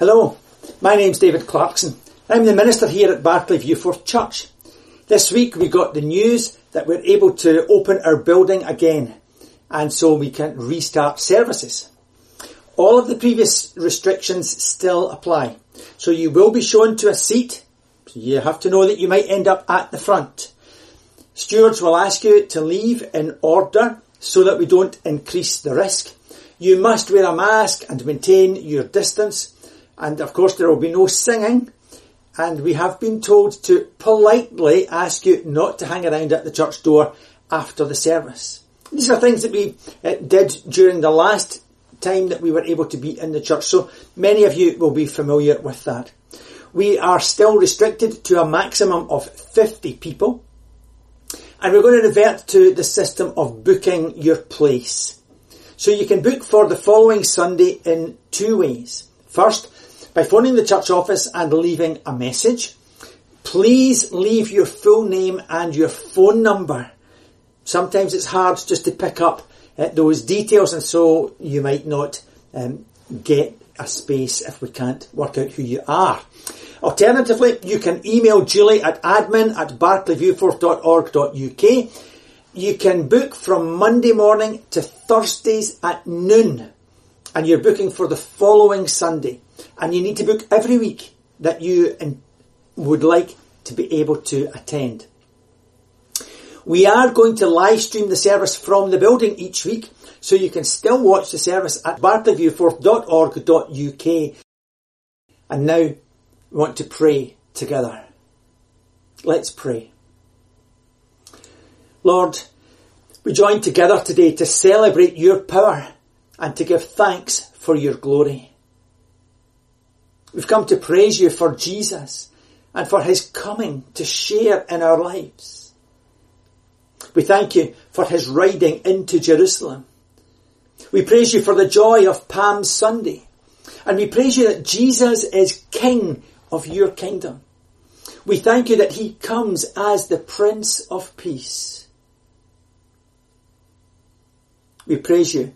Hello, my name's David Clarkson. I'm the minister here at Barclay Viewforth Church. This week we got the news that we're able to open our building again and so we can restart services. All of the previous restrictions still apply. So you will be shown to a seat. You have to know that you might end up at the front. Stewards will ask you to leave in order so that we don't increase the risk. You must wear a mask and maintain your distance and of course there will be no singing. And we have been told to politely ask you not to hang around at the church door after the service. These are things that we uh, did during the last time that we were able to be in the church. So many of you will be familiar with that. We are still restricted to a maximum of 50 people. And we're going to revert to the system of booking your place. So you can book for the following Sunday in two ways. First, by phoning the church office and leaving a message. Please leave your full name and your phone number. Sometimes it's hard just to pick up uh, those details and so you might not um, get a space if we can't work out who you are. Alternatively, you can email Julie at admin at barclayviewforth.org.uk. You can book from Monday morning to Thursdays at noon and you're booking for the following Sunday and you need to book every week that you would like to be able to attend. We are going to live stream the service from the building each week, so you can still watch the service at barclayviewforth.org.uk. And now we want to pray together. Let's pray. Lord, we join together today to celebrate your power and to give thanks for your glory. We've come to praise you for Jesus and for his coming to share in our lives. We thank you for his riding into Jerusalem. We praise you for the joy of Palm Sunday. And we praise you that Jesus is King of your kingdom. We thank you that he comes as the Prince of Peace. We praise you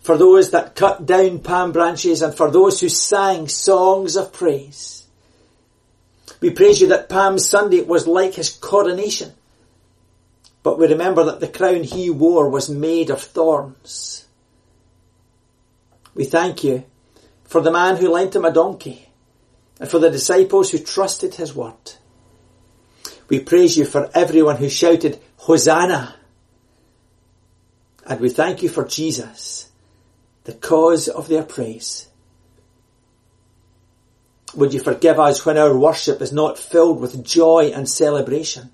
for those that cut down palm branches and for those who sang songs of praise. We praise you that Palm Sunday was like his coronation, but we remember that the crown he wore was made of thorns. We thank you for the man who lent him a donkey and for the disciples who trusted his word. We praise you for everyone who shouted, Hosanna! And we thank you for Jesus the cause of their praise. Would you forgive us when our worship is not filled with joy and celebration?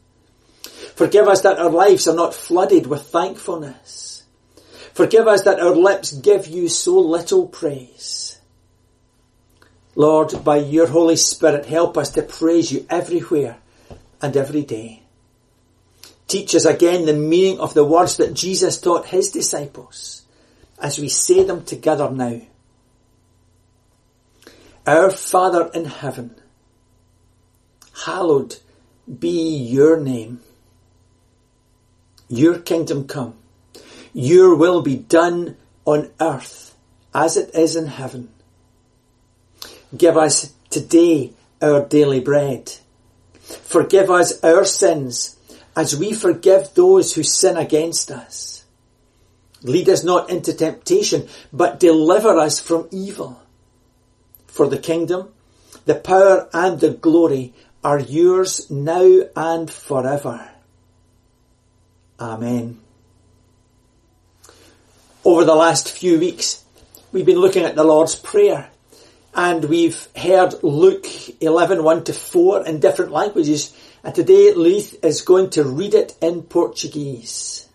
Forgive us that our lives are not flooded with thankfulness. Forgive us that our lips give you so little praise. Lord, by your Holy Spirit, help us to praise you everywhere and every day. Teach us again the meaning of the words that Jesus taught his disciples as we say them together now. Our Father in heaven, hallowed be your name. Your kingdom come. Your will be done on earth as it is in heaven. Give us today our daily bread. Forgive us our sins as we forgive those who sin against us Lead us not into temptation, but deliver us from evil. For the kingdom, the power and the glory are yours now and forever. Amen. Over the last few weeks, we've been looking at the Lord's Prayer and we've heard Luke 11, 1 to 4 in different languages. And today Leith is going to read it in Portuguese.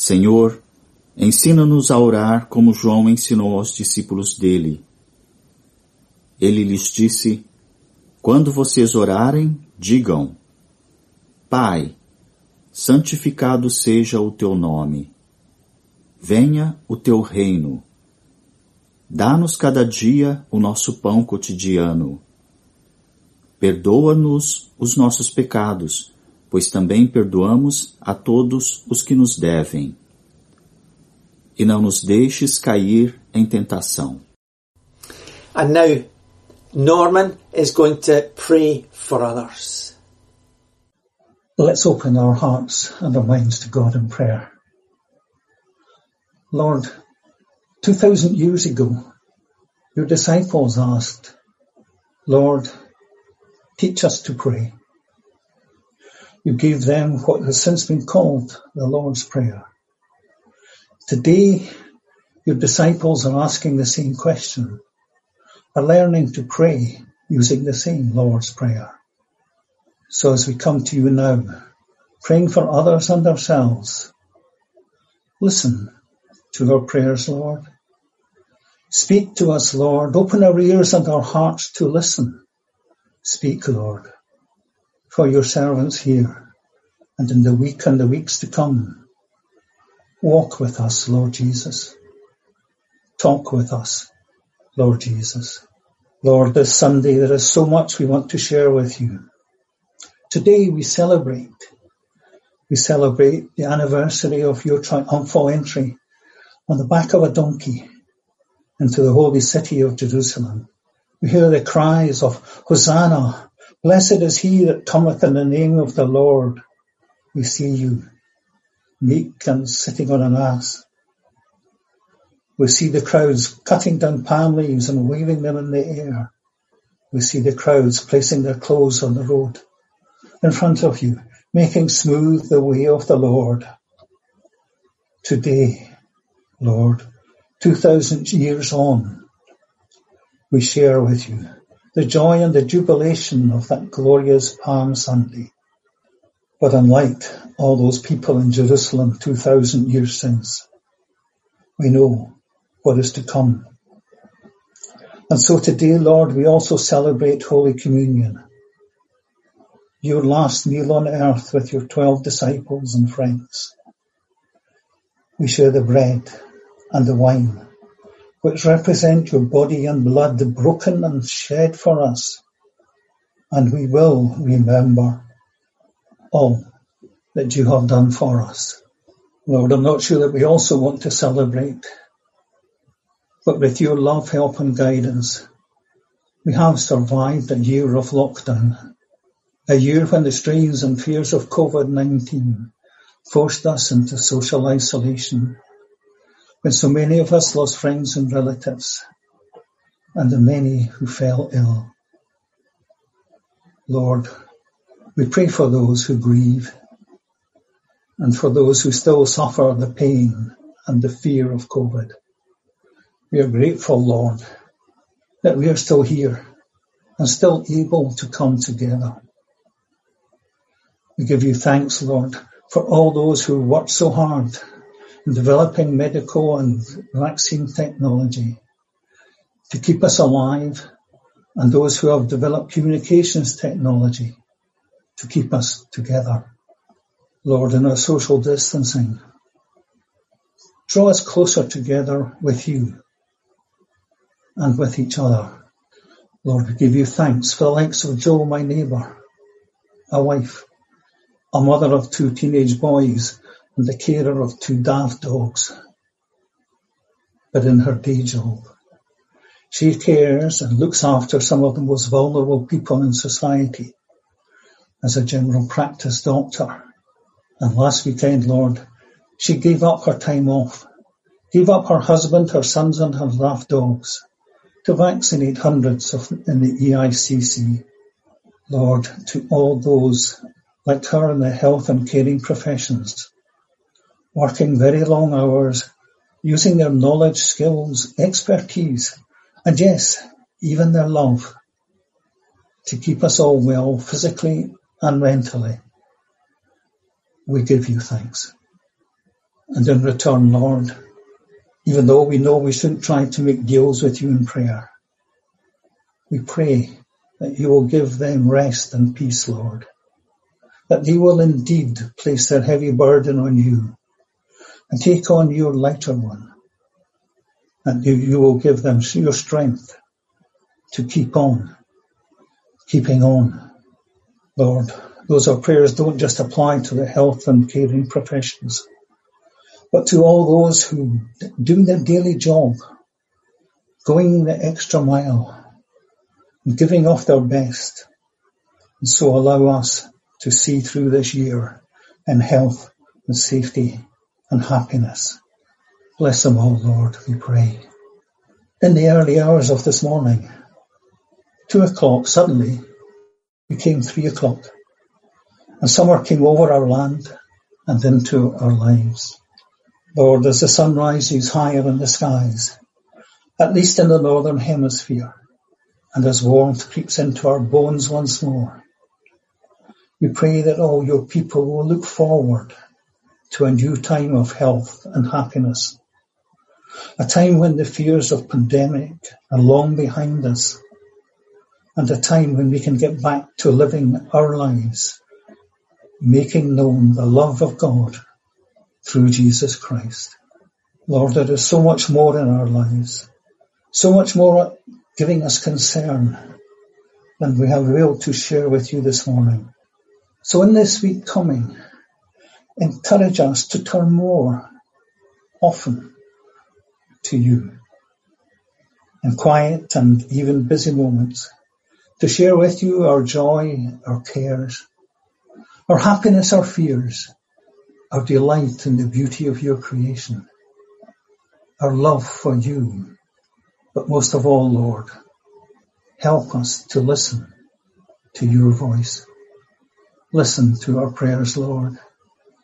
Senhor, ensina-nos a orar como João ensinou aos discípulos dele. Ele lhes disse, quando vocês orarem, digam, Pai, santificado seja o teu nome. Venha o teu reino. Dá-nos cada dia o nosso pão cotidiano. Perdoa-nos os nossos pecados, pois também perdoamos a todos os que nos devem. E não nos deixes cair em tentação. And now, Norman is going to pray for others. Let's open our hearts and our minds to God in prayer. Lord, 2000 years ago, your disciples asked, Lord, teach us to pray. You gave them what has since been called the Lord's Prayer. Today, your disciples are asking the same question, are learning to pray using the same Lord's Prayer. So as we come to you now, praying for others and ourselves, listen to our prayers, Lord. Speak to us, Lord. Open our ears and our hearts to listen. Speak, Lord, for your servants here and in the week and the weeks to come. Walk with us, Lord Jesus. Talk with us, Lord Jesus. Lord, this Sunday there is so much we want to share with you. Today we celebrate. We celebrate the anniversary of your triumphal entry on the back of a donkey into the holy city of Jerusalem. We hear the cries of Hosanna, blessed is he that cometh in the name of the Lord. We see you, meek and sitting on an ass. We see the crowds cutting down palm leaves and waving them in the air. We see the crowds placing their clothes on the road in front of you, making smooth the way of the Lord. Today, Lord, 2000 years on, we share with you the joy and the jubilation of that glorious Palm Sunday. But unlike all those people in Jerusalem 2000 years since, we know what is to come. And so today, Lord, we also celebrate Holy Communion, your last meal on earth with your 12 disciples and friends. We share the bread and the wine, which represent your body and blood broken and shed for us. And we will remember all that you have done for us. Lord, I'm not sure that we also want to celebrate, but with your love, help and guidance, we have survived a year of lockdown, a year when the strains and fears of COVID-19 forced us into social isolation when so many of us lost friends and relatives, and the many who fell ill. Lord, we pray for those who grieve and for those who still suffer the pain and the fear of COVID. We are grateful, Lord, that we are still here and still able to come together. We give you thanks, Lord, for all those who worked so hard developing medical and vaccine technology to keep us alive and those who have developed communications technology to keep us together. Lord, in our social distancing, draw us closer together with you and with each other. Lord, we give you thanks for the likes of Joe, my neighbour, a wife, a mother of two teenage boys and the carer of two daft dogs. But in her day job, she cares and looks after some of the most vulnerable people in society as a general practice doctor. And last weekend, Lord, she gave up her time off, gave up her husband, her sons and her daft dogs to vaccinate hundreds of in the EICC. Lord, to all those like her in the health and caring professions working very long hours, using their knowledge, skills, expertise, and yes, even their love to keep us all well physically and mentally. We give you thanks. And in return, Lord, even though we know we shouldn't try to make deals with you in prayer, we pray that you will give them rest and peace, Lord, that they will indeed place their heavy burden on you and take on your lighter one. And you, you will give them your strength to keep on, keeping on. Lord, those are prayers don't just apply to the health and caring professions, but to all those who do their daily job, going the extra mile and giving off their best and so allow us to see through this year in health and safety and happiness. Bless them all, Lord, we pray. In the early hours of this morning, two o'clock suddenly became three o'clock and summer came over our land and into our lives. Lord, as the sun rises higher in the skies, at least in the northern hemisphere, and as warmth creeps into our bones once more, we pray that all your people will look forward to a new time of health and happiness, a time when the fears of pandemic are long behind us, and a time when we can get back to living our lives, making known the love of God through Jesus Christ. Lord, there is so much more in our lives, so much more giving us concern than we have been to share with you this morning. So in this week coming, encourage us to turn more often to you in quiet and even busy moments to share with you our joy, our cares, our happiness, our fears, our delight in the beauty of your creation, our love for you, but most of all, Lord, help us to listen to your voice. Listen to our prayers, Lord.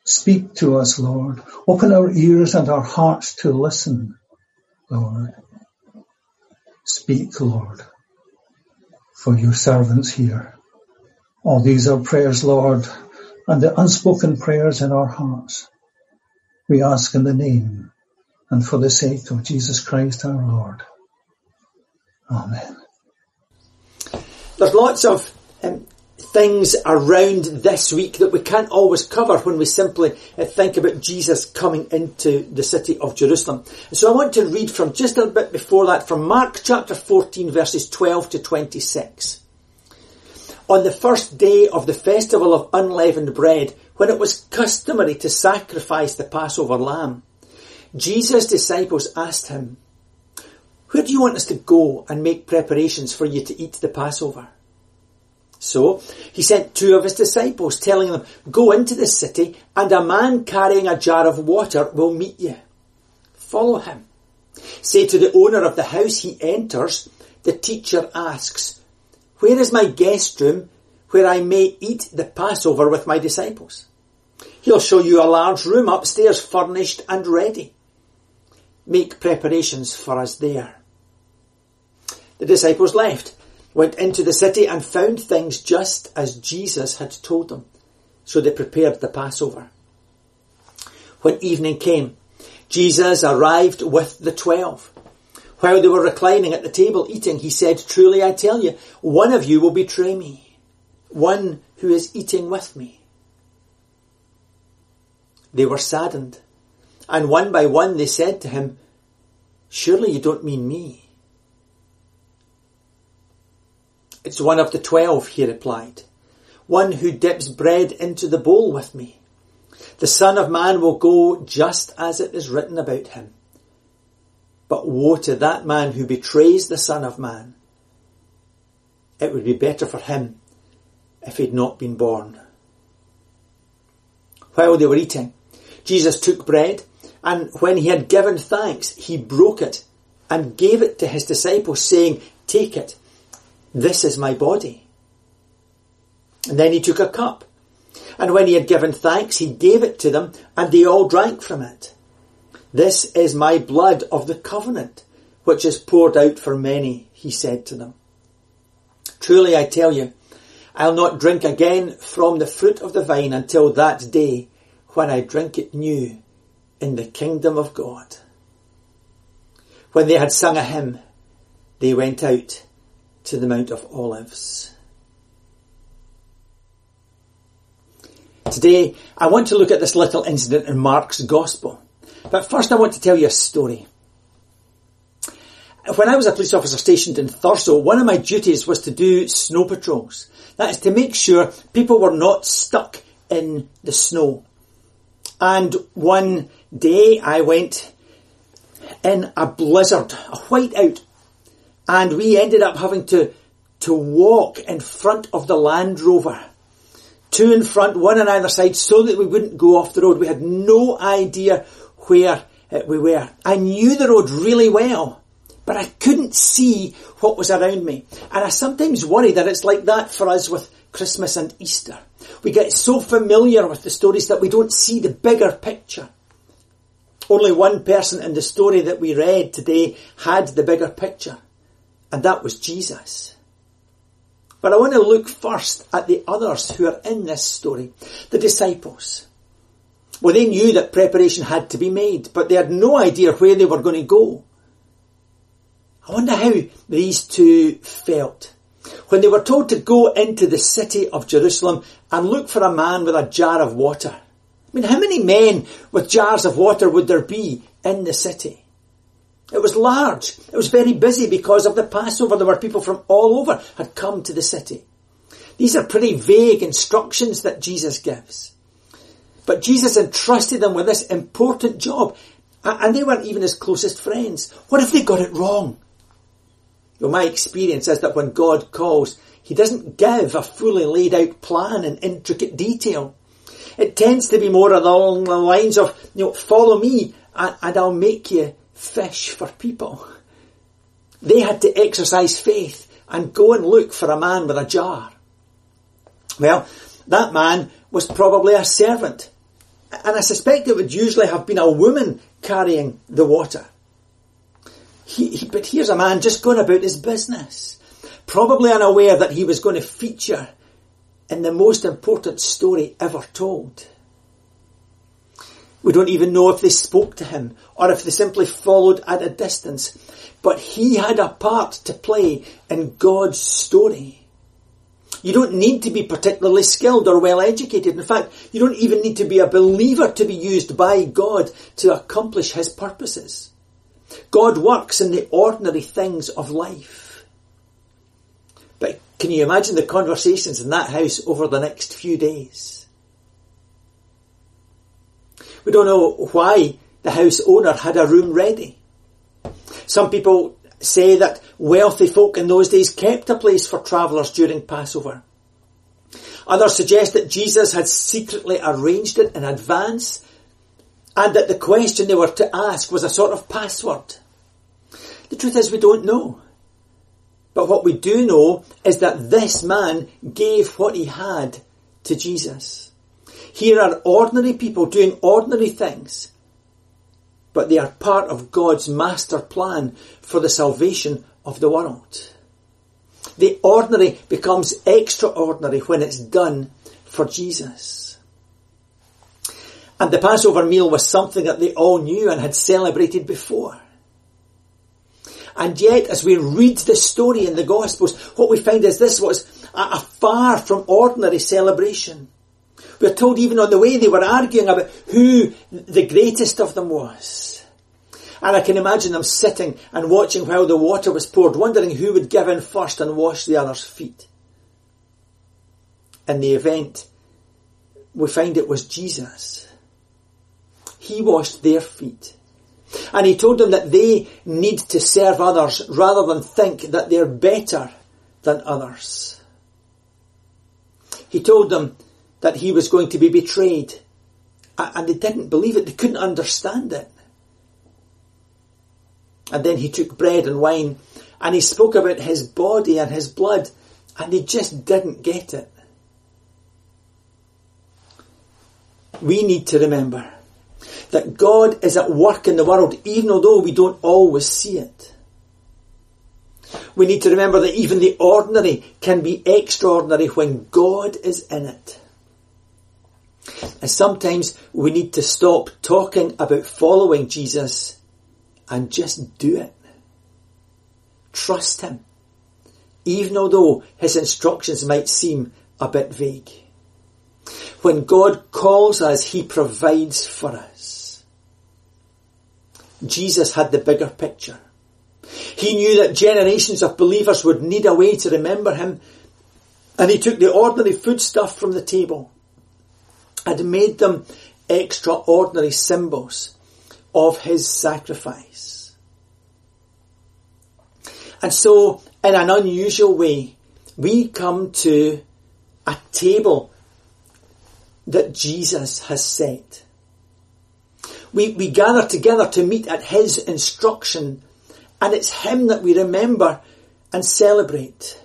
Speak to us, Lord. Open our ears and our hearts to listen, Lord. Speak, Lord, for your servants here. All these are prayers, Lord, and the unspoken prayers in our hearts. We ask in the name and for the sake of Jesus Christ our Lord. Amen. There's lots of um, things around this week that we can't always cover when we simply uh, think about Jesus coming into the city of Jerusalem. So I want to read from just a bit before that from Mark chapter 14 verses 12 to 26. On the first day of the festival of unleavened bread, when it was customary to sacrifice the Passover lamb, Jesus' disciples asked him, where do you want us to go and make preparations for you to eat the Passover? So he sent two of his disciples, telling them, Go into the city, and a man carrying a jar of water will meet you. Follow him. Say to the owner of the house he enters, the teacher asks, Where is my guest room where I may eat the Passover with my disciples? He'll show you a large room upstairs furnished and ready. Make preparations for us there. The disciples left went into the city and found things just as Jesus had told them. So they prepared the Passover. When evening came, Jesus arrived with the twelve. While they were reclining at the table eating, he said, Truly I tell you, one of you will betray me, one who is eating with me. They were saddened, and one by one they said to him, Surely you don't mean me. It's one of the twelve, he replied. One who dips bread into the bowl with me. The Son of Man will go just as it is written about him. But woe to that man who betrays the Son of Man. It would be better for him if he'd not been born. While they were eating, Jesus took bread and when he had given thanks, he broke it and gave it to his disciples saying, take it this is my body. And then he took a cup. And when he had given thanks, he gave it to them, and they all drank from it. This is my blood of the covenant, which is poured out for many, he said to them. Truly I tell you, I'll not drink again from the fruit of the vine until that day when I drink it new in the kingdom of God. When they had sung a hymn, they went out to the Mount of Olives. Today, I want to look at this little incident in Mark's Gospel. But first I want to tell you a story. When I was a police officer stationed in Thurso, one of my duties was to do snow patrols. That is to make sure people were not stuck in the snow. And one day I went in a blizzard, a whiteout And we ended up having to, to walk in front of the Land Rover. Two in front, one on either side, so that we wouldn't go off the road. We had no idea where uh, we were. I knew the road really well, but I couldn't see what was around me. And I sometimes worry that it's like that for us with Christmas and Easter. We get so familiar with the stories that we don't see the bigger picture. Only one person in the story that we read today had the bigger picture, and that was Jesus. But I want to look first at the others who are in this story, the disciples. Well, they knew that preparation had to be made, but they had no idea where they were going to go. I wonder how these two felt when they were told to go into the city of Jerusalem and look for a man with a jar of water. I mean, how many men with jars of water would there be in the city? It was large. It was very busy because of the Passover. There were people from all over had come to the city. These are pretty vague instructions that Jesus gives. But Jesus entrusted them with this important job. And they weren't even his closest friends. What if they got it wrong? Well, my experience is that when God calls, He doesn't give a fully laid out plan in intricate detail. It tends to be more along the lines of, you know, follow me and, and I'll make you fish for people. They had to exercise faith and go and look for a man with a jar. Well, that man was probably a servant. And I suspect it would usually have been a woman carrying the water. He, he, but here's a man just going about his business, probably unaware that he was going to feature in the most important story ever told. We don't even know if they spoke to him or if they simply followed at a distance. But he had a part to play in God's story. You don't need to be particularly skilled or well educated. In fact, you don't even need to be a believer to be used by God to accomplish his purposes. God works in the ordinary things of life. But can you imagine the conversations in that house over the next few days? We don't know why the house owner had a room ready. Some people say that wealthy folk in those days kept a place for travellers during Passover. Others suggest that Jesus had secretly arranged it in advance and that the question they were to ask was a sort of password. The truth is we don't know. But what we do know is that this man gave what he had to Jesus. Here are ordinary people doing ordinary things, but they are part of God's master plan for the salvation of the world. The ordinary becomes extraordinary when it's done for Jesus. And the Passover meal was something that they all knew and had celebrated before. And yet, as we read the story in the Gospels, what we find is this was a, far from ordinary celebration. We're told even on the way they were arguing about who the greatest of them was. And I can imagine them sitting and watching while the water was poured, wondering who would give in first and wash the other's feet. In the event, we find it was Jesus. He washed their feet. And he told them that they need to serve others rather than think that they're better than others. He told them that he was going to be betrayed. And they didn't believe it. They couldn't understand it. And then he took bread and wine and he spoke about his body and his blood and they just didn't get it. We need to remember that God is at work in the world even although we don't always see it. We need to remember that even the ordinary can be extraordinary when God is in it. And sometimes we need to stop talking about following Jesus and just do it. Trust Him. Even although His instructions might seem a bit vague. When God calls us, He provides for us. Jesus had the bigger picture. He knew that generations of believers would need a way to remember Him, and He took the ordinary foodstuff from the table and made them extraordinary symbols of His sacrifice. And so, in an unusual way, we come to a table that Jesus has set. We, we gather together to meet at His instruction, and it's Him that we remember and celebrate.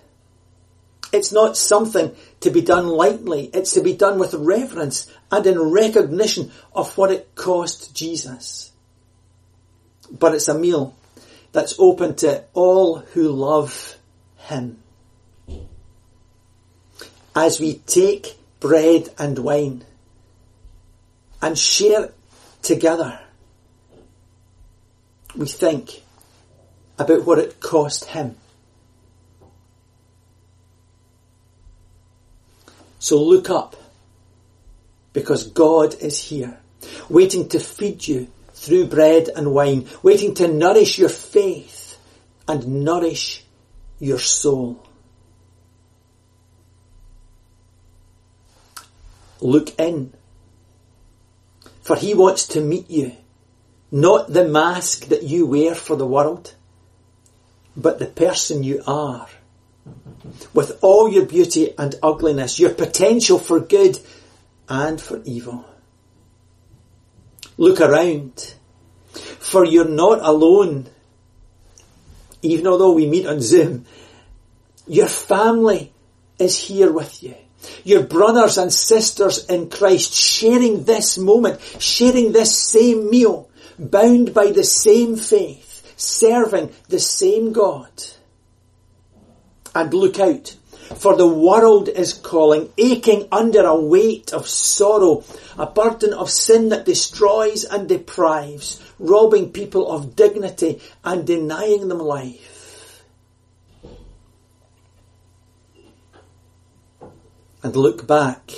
It's not something to be done lightly. It's to be done with reverence and in recognition of what it cost Jesus. But it's a meal that's open to all who love Him. As we take bread and wine and share together, we think about what it cost Him. So look up because God is here, waiting to feed you through bread and wine, waiting to nourish your faith and nourish your soul. Look in, for he wants to meet you, not the mask that you wear for the world, but the person you are. With all your beauty and ugliness, your potential for good and for evil. Look around, for you're not alone. Even although we meet on Zoom, your family is here with you. Your brothers and sisters in Christ sharing this moment, sharing this same meal, bound by the same faith, serving the same God. And look out for the world is calling, aching under a weight of sorrow, a burden of sin that destroys and deprives, robbing people of dignity and denying them life. And look back,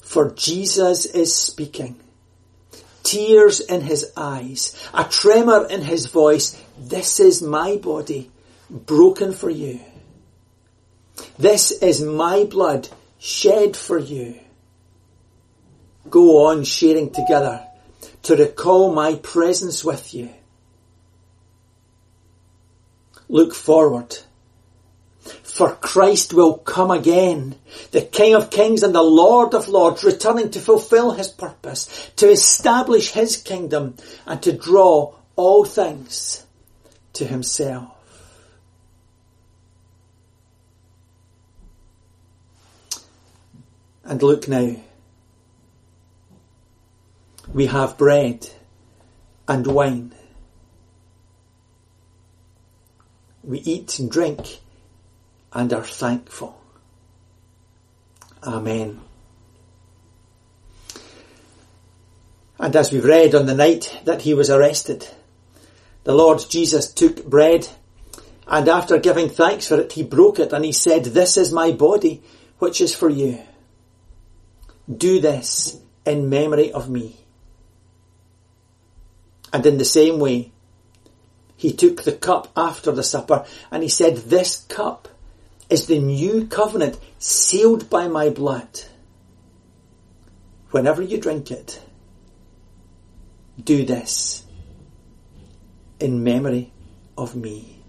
for Jesus is speaking. Tears in his eyes, a tremor in his voice. This is my body broken for you. This is my blood shed for you. Go on sharing together to recall my presence with you. Look forward. For Christ will come again, the King of Kings and the Lord of Lords, returning to fulfill his purpose, to establish his kingdom, and to draw all things to himself. And look now. We have bread and wine. We eat and drink and are thankful. Amen. And as we've read on the night that he was arrested, the Lord Jesus took bread and after giving thanks for it, he broke it and he said, This is my body, which is for you. Do this in memory of me. And in the same way, he took the cup after the supper and he said, this cup is the new covenant sealed by my blood. Whenever you drink it, do this in memory of me.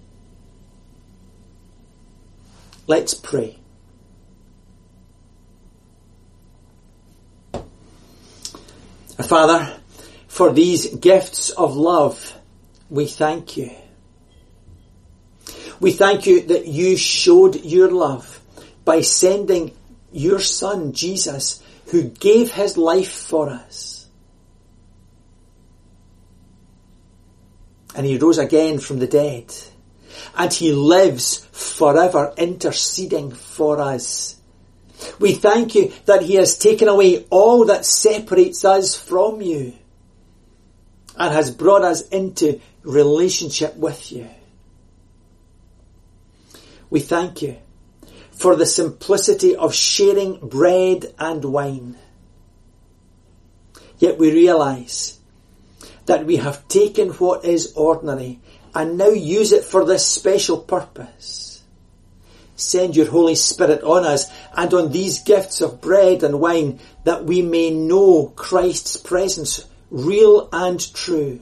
Let's pray. Father, for these gifts of love, we thank you. We thank you that you showed your love by sending your son, Jesus, who gave his life for us. And he rose again from the dead. And he lives forever interceding for us. We thank you that He has taken away all that separates us from you and has brought us into relationship with you. We thank you for the simplicity of sharing bread and wine. Yet we realize that we have taken what is ordinary and now use it for this special purpose send your Holy Spirit on us and on these gifts of bread and wine that we may know Christ's presence real and true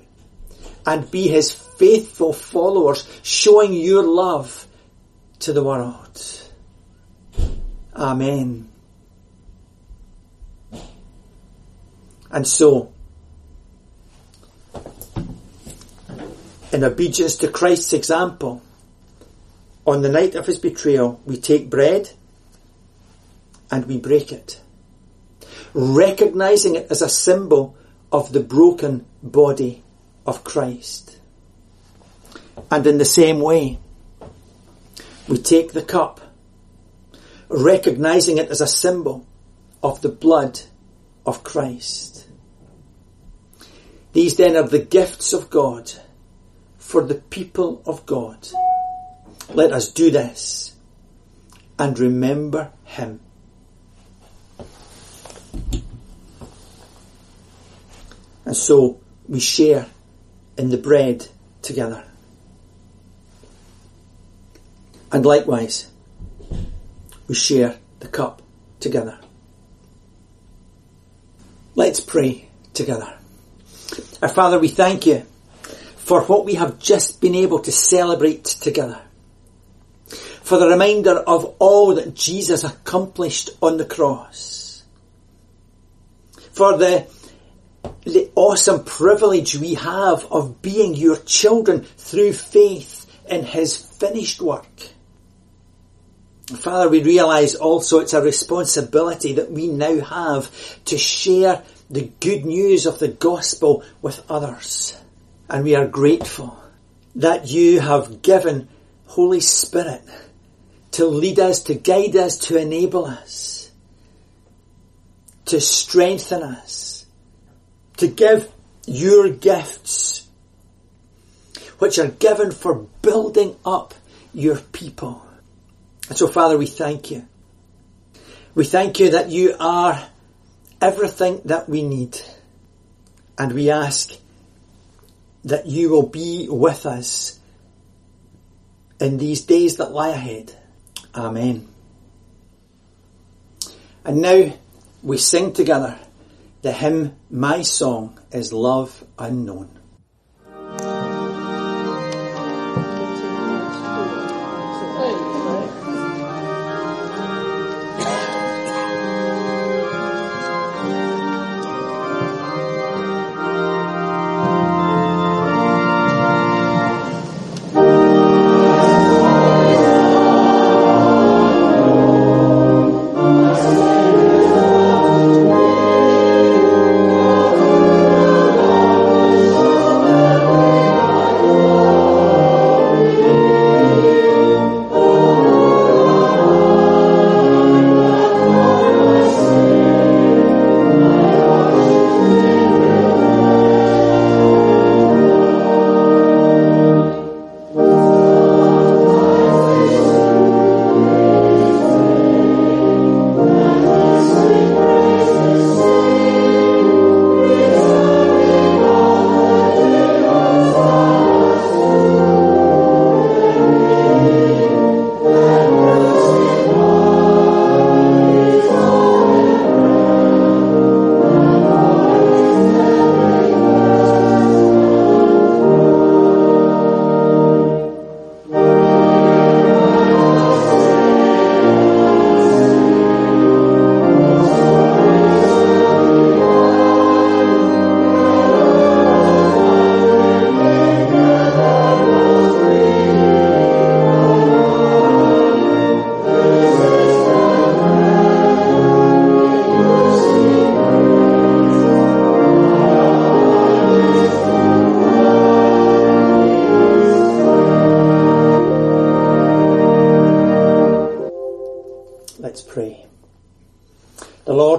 and be his faithful followers, showing your love to the world. Amen. And so, in obedience to Christ's example, on the night of his betrayal, we take bread and we break it, recognizing it as a symbol of the broken body of Christ. And in the same way, we take the cup, recognizing it as a symbol of the blood of Christ. These then are the gifts of God for the people of God. Let us do this and remember Him. And so we share in the bread together. And likewise, we share the cup together. Let's pray together. Our Father, we thank you for what we have just been able to celebrate together. For the reminder of all that Jesus accomplished on the cross. For the the awesome privilege we have of being your children through faith in his finished work. Father, we realize also it's a responsibility that we now have to share the good news of the gospel with others. And we are grateful that you have given Holy Spirit to lead us, to guide us, to enable us, to strengthen us, to give your gifts, which are given for building up your people. And so Father, we thank you. We thank you that you are everything that we need. And we ask that you will be with us in these days that lie ahead. Amen. And now we sing together the hymn My Song is Love Unknown.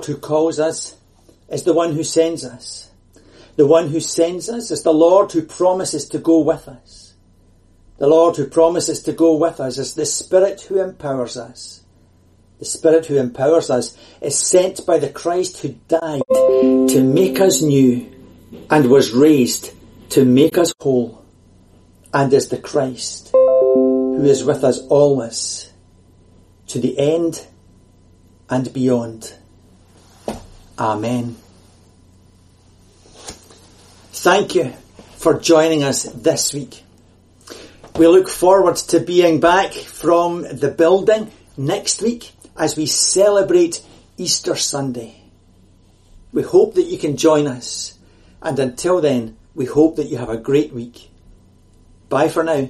Who calls us is the one who sends us. The one who sends us is the Lord who promises to go with us. The Lord who promises to go with us is the Spirit who empowers us. The Spirit who empowers us is sent by the Christ who died to make us new and was raised to make us whole and is the Christ who is with us always to the end and beyond. Amen. Thank you for joining us this week. We look forward to being back from the building next week as we celebrate Easter Sunday. We hope that you can join us. And until then, we hope that you have a great week. Bye for now.